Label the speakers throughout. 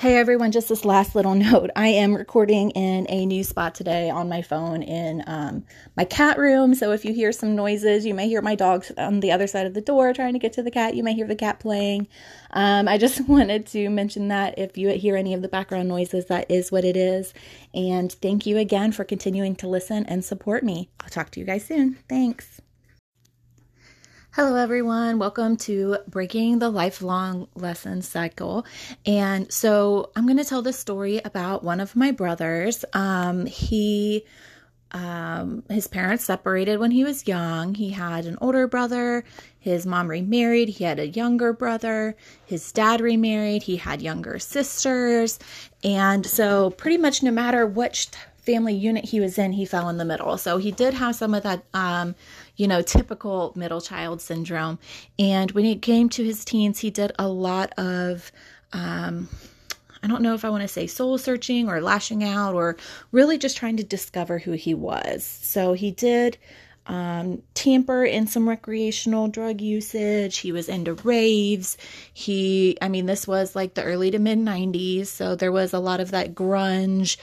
Speaker 1: Hey everyone, just this last little note. I am recording in a new spot today on my phone in um, my cat room. So if you hear some noises, you may hear my dogs on the other side of the door trying to get to the cat. You may hear the cat playing. Um, I just wanted to mention that if you hear any of the background noises, that is what it is. And thank you again for continuing to listen and support me. I'll talk to you guys soon. Thanks. Hello, everyone. Welcome to Breaking the Lifelong Lesson Cycle. And so I'm going to tell the story about one of my brothers. Um, he, um, his parents separated when he was young. He had an older brother. His mom remarried. He had a younger brother. His dad remarried. He had younger sisters. And so, pretty much no matter which family unit he was in, he fell in the middle. So he did have some of that, um, you know, typical middle child syndrome. And when it came to his teens, he did a lot of, um, I don't know if I want to say soul searching or lashing out or really just trying to discover who he was. So he did um, tamper in some recreational drug usage. He was into raves. He, I mean, this was like the early to mid 90s. So there was a lot of that grunge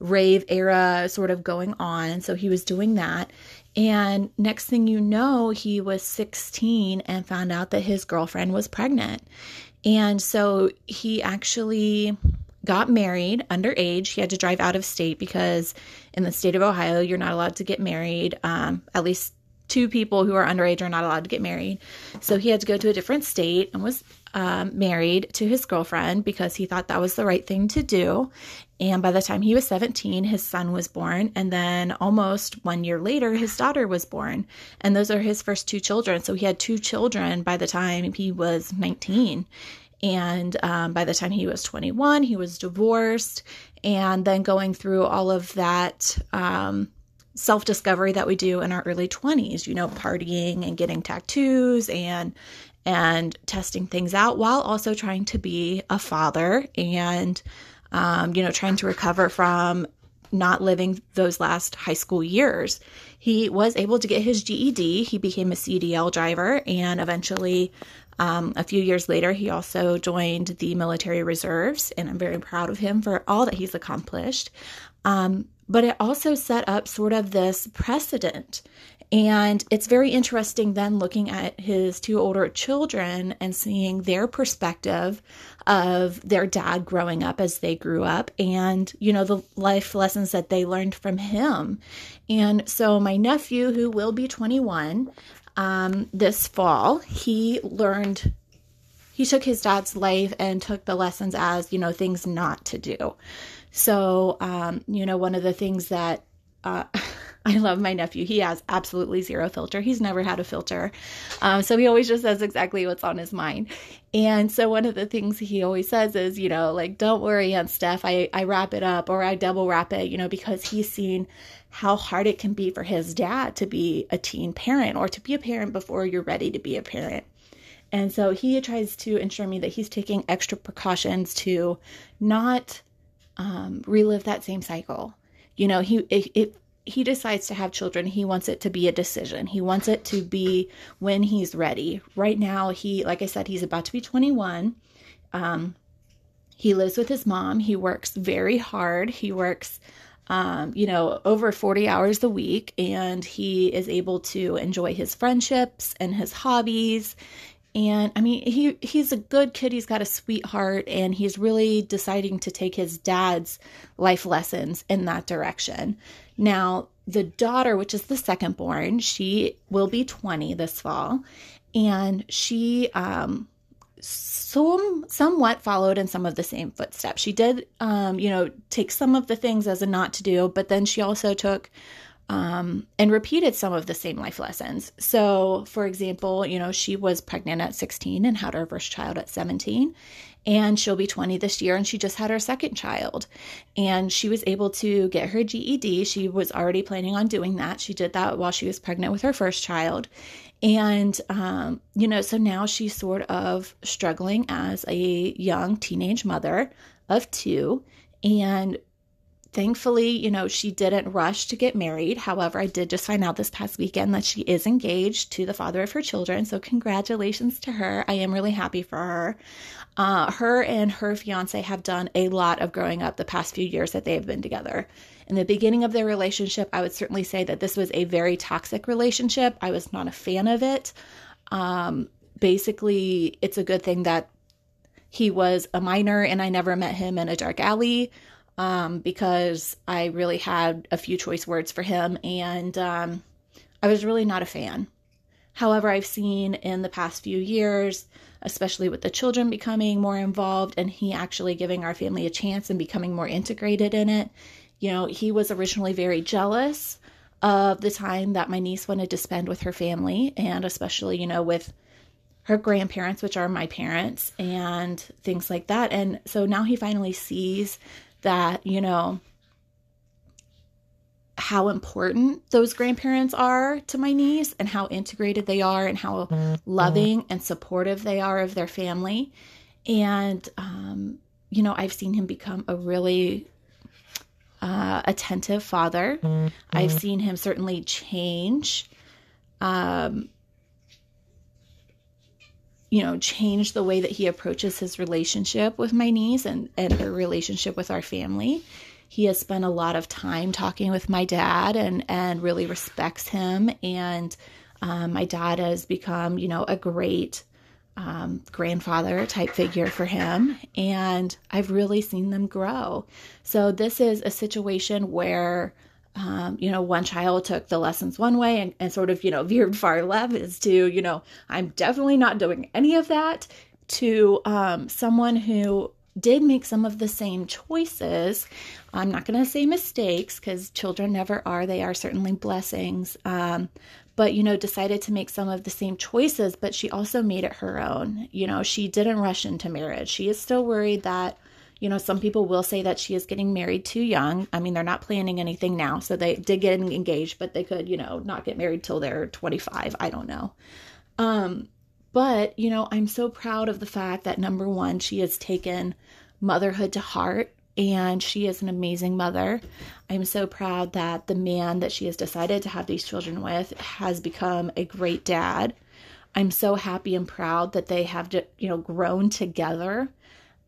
Speaker 1: rave era sort of going on. So he was doing that. And next thing you know, he was 16 and found out that his girlfriend was pregnant. And so he actually got married underage. He had to drive out of state because in the state of Ohio, you're not allowed to get married. Um, at least two people who are underage are not allowed to get married. So he had to go to a different state and was um, married to his girlfriend because he thought that was the right thing to do. And by the time he was 17, his son was born. And then almost one year later, his daughter was born. And those are his first two children. So he had two children by the time he was 19. And um, by the time he was 21, he was divorced. And then going through all of that. Um, self discovery that we do in our early 20s, you know, partying and getting tattoos and and testing things out while also trying to be a father and um, you know trying to recover from not living those last high school years. He was able to get his GED. He became a CDL driver, and eventually, um, a few years later, he also joined the military reserves. And I'm very proud of him for all that he's accomplished. Um, but it also set up sort of this precedent. And it's very interesting then looking at his two older children and seeing their perspective of their dad growing up as they grew up and, you know, the life lessons that they learned from him. And so my nephew, who will be 21 um, this fall, he learned he took his dad's life and took the lessons as you know things not to do so, um, you know, one of the things that uh, I love my nephew. He has absolutely zero filter. He's never had a filter. Um, so he always just says exactly what's on his mind. And so one of the things he always says is, you know, like, don't worry, Aunt Steph, I, I wrap it up or I double wrap it, you know, because he's seen how hard it can be for his dad to be a teen parent or to be a parent before you're ready to be a parent. And so he tries to ensure me that he's taking extra precautions to not um, relive that same cycle. You know, he if he decides to have children, he wants it to be a decision. He wants it to be when he's ready. Right now, he, like I said, he's about to be 21. Um, he lives with his mom. He works very hard. He works, um, you know, over 40 hours a week, and he is able to enjoy his friendships and his hobbies and I mean, he he's a good kid. He's got a sweetheart, and he's really deciding to take his dad's life lessons in that direction. Now, the daughter, which is the second born, she will be 20 this fall, and she um some somewhat followed in some of the same footsteps. She did um, you know, take some of the things as a not to do, but then she also took um, and repeated some of the same life lessons. So, for example, you know, she was pregnant at 16 and had her first child at 17, and she'll be 20 this year, and she just had her second child. And she was able to get her GED. She was already planning on doing that. She did that while she was pregnant with her first child. And, um, you know, so now she's sort of struggling as a young teenage mother of two and thankfully, you know, she didn't rush to get married. However, I did just find out this past weekend that she is engaged to the father of her children. So, congratulations to her. I am really happy for her. Uh, her and her fiance have done a lot of growing up the past few years that they have been together. In the beginning of their relationship, I would certainly say that this was a very toxic relationship. I was not a fan of it. Um, basically, it's a good thing that he was a minor and I never met him in a dark alley um, because I really had a few choice words for him and um, I was really not a fan. However, I've seen in the past few years, especially with the children becoming more involved and he actually giving our family a chance and becoming more integrated in it. You know, he was originally very jealous of the time that my niece wanted to spend with her family and especially, you know, with her grandparents, which are my parents, and things like that. And so now he finally sees that, you know, how important those grandparents are to my niece and how integrated they are and how loving and supportive they are of their family. And, um, you know, I've seen him become a really uh, attentive father. I've seen him certainly change. Um, you know, change the way that he approaches his relationship with my niece and, and her relationship with our family. He has spent a lot of time talking with my dad and, and really respects him. And um, my dad has become, you know, a great um, grandfather type figure for him. And I've really seen them grow. So this is a situation where um, you know, one child took the lessons one way and, and sort of, you know, veered far left is to, you know, I'm definitely not doing any of that, to um, someone who did make some of the same choices. I'm not going to say mistakes because children never are. They are certainly blessings. Um, but, you know, decided to make some of the same choices, but she also made it her own. You know, she didn't rush into marriage. She is still worried that you know, some people will say that she is getting married too young. I mean, they're not planning anything now, so they did get engaged, but they could, you know, not get married till they're 25. I don't know. Um, but, you know, I'm so proud of the fact that number one, she has taken motherhood to heart and she is an amazing mother. I'm so proud that the man that she has decided to have these children with has become a great dad. I'm so happy and proud that they have, you know, grown together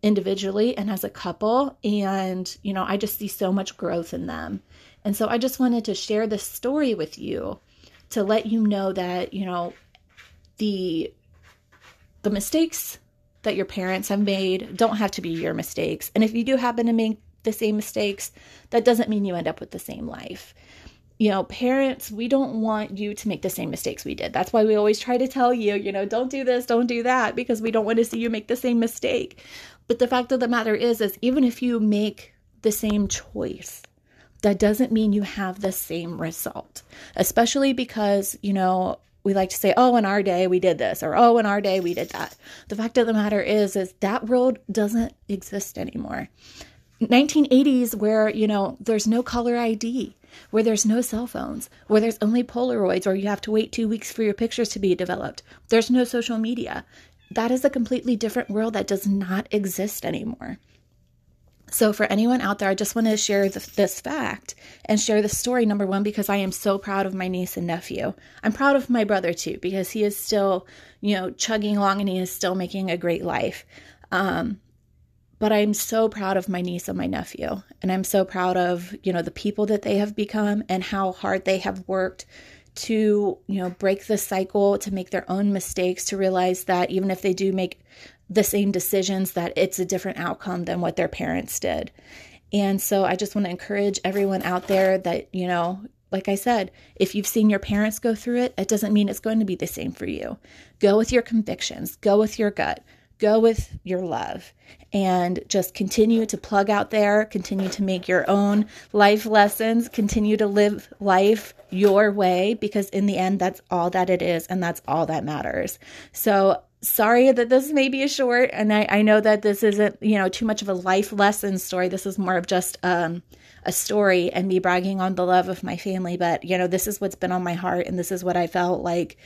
Speaker 1: individually and as a couple. And, you know, I just see so much growth in them. And so I just wanted to share this story with you to let you know that, you know, the the mistakes that your parents have made don't have to be your mistakes. And if you do happen to make the same mistakes, that doesn't mean you end up with the same life. You know, parents, we don't want you to make the same mistakes we did. That's why we always try to tell you, you know, don't do this, don't do that, because we don't want to see you make the same mistake. But the fact of the matter is, is even if you make the same choice, that doesn't mean you have the same result. Especially because, you know, we like to say, oh, in our day we did this, or oh, in our day we did that. The fact of the matter is, is that world doesn't exist anymore. 1980s, where, you know, there's no caller ID, where there's no cell phones, where there's only Polaroids, or you have to wait two weeks for your pictures to be developed. There's no social media that is a completely different world that does not exist anymore. So, for anyone out there, I just want to share this fact and share the story, number one, because I am so proud of my niece and nephew. I'm proud of my brother too, because he is still, you know, chugging along and he is still making a great life. Um, but I'm so proud of my niece and my nephew. And I'm so proud of, you know, the people that they have become and how hard they have worked to you know break the cycle to make their own mistakes to realize that even if they do make the same decisions that it's a different outcome than what their parents did. And so i just want to encourage everyone out there that you know like i said if you've seen your parents go through it it doesn't mean it's going to be the same for you. Go with your convictions. Go with your gut go with your love and just continue to plug out there, continue to make your own life lessons, continue to live life your way, because in the end, that's all that it is, and that's all that matters. So, sorry that this may be a short, and I, I know that this isn't, you know, too much of a life lesson story. This is more of just um, a story and me bragging on the love of my family, but, you know, this is what's been on my heart, and this is what I felt like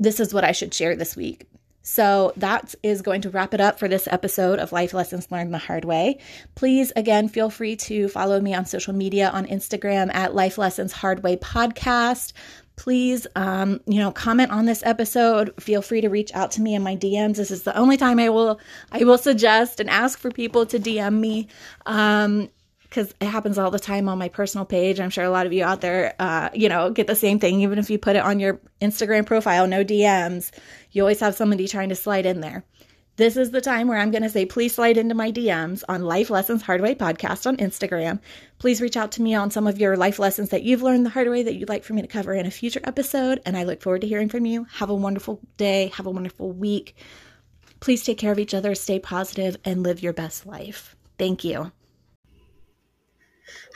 Speaker 1: this is what I should share this week. So that is going to wrap it up for this episode of Life Lessons Learned the Hard Way. Please, again, feel free to follow me on social media on Instagram at Life Lessons Hard Way Podcast. Please, um, you know, comment on this episode. Feel free to reach out to me in my DMs. This is the only time I will I will suggest and ask for people to DM me. Um, because it happens all the time on my personal page. I'm sure a lot of you out there, uh, you know, get the same thing. Even if you put it on your Instagram profile, no DMs, you always have somebody trying to slide in there. This is the time where I'm going to say, please slide into my DMs on Life Lessons Hard Way podcast on Instagram. Please reach out to me on some of your life lessons that you've learned the hard way that you'd like for me to cover in a future episode. And I look forward to hearing from you. Have a wonderful day. Have a wonderful week. Please take care of each other, stay positive, and live your best life. Thank you.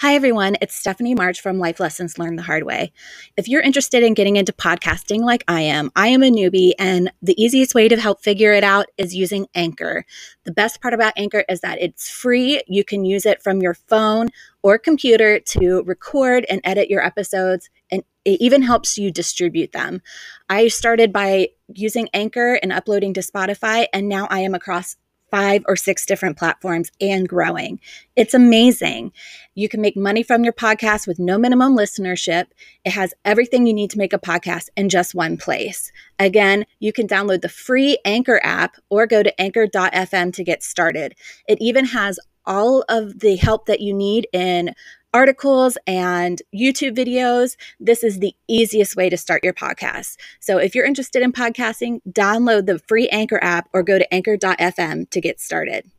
Speaker 1: Hi, everyone. It's Stephanie March from Life Lessons Learned the Hard Way. If you're interested in getting into podcasting like I am, I am a newbie, and the easiest way to help figure it out is using Anchor. The best part about Anchor is that it's free. You can use it from your phone or computer to record and edit your episodes, and it even helps you distribute them. I started by using Anchor and uploading to Spotify, and now I am across five or six different platforms and growing. It's amazing. You can make money from your podcast with no minimum listenership. It has everything you need to make a podcast in just one place. Again, you can download the free Anchor app or go to anchor.fm to get started. It even has all of the help that you need in articles and YouTube videos, this is the easiest way to start your podcast. So if you're interested in podcasting, download the free Anchor app or go to anchor.fm to get started.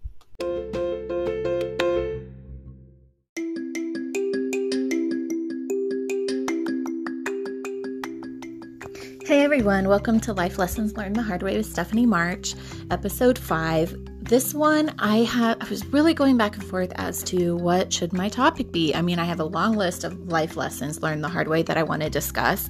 Speaker 1: Hey everyone, welcome to Life Lessons Learned the Hard Way with Stephanie March, episode 5 this one I have I was really going back and forth as to what should my topic be. I mean, I have a long list of life lessons learned the hard way that I want to discuss.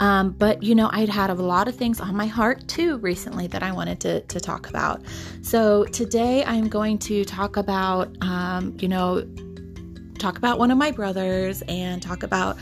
Speaker 1: Um, but you know, I'd had a lot of things on my heart too recently that I wanted to, to talk about. So today I'm going to talk about um, you know, talk about one of my brothers and talk about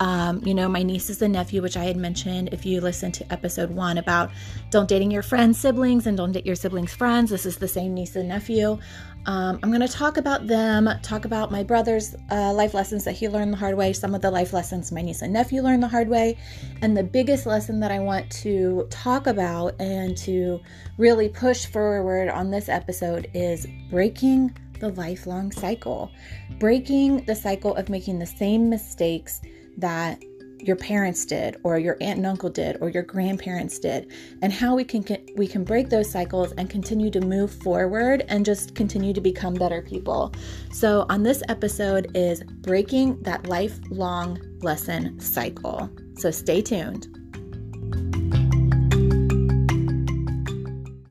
Speaker 1: um, you know, my nieces and nephew, which I had mentioned if you listen to episode one about don't dating your friends' siblings and don't date your siblings' friends. This is the same niece and nephew. Um, I'm going to talk about them, talk about my brother's uh, life lessons that he learned the hard way, some of the life lessons my niece and nephew learned the hard way. And the biggest lesson that I want to talk about and to really push forward on this episode is breaking the lifelong cycle, breaking the cycle of making the same mistakes that your parents did or your aunt and uncle did or your grandparents did and how we can we can break those cycles and continue to move forward and just continue to become better people. So on this episode is breaking that lifelong lesson cycle. So stay tuned.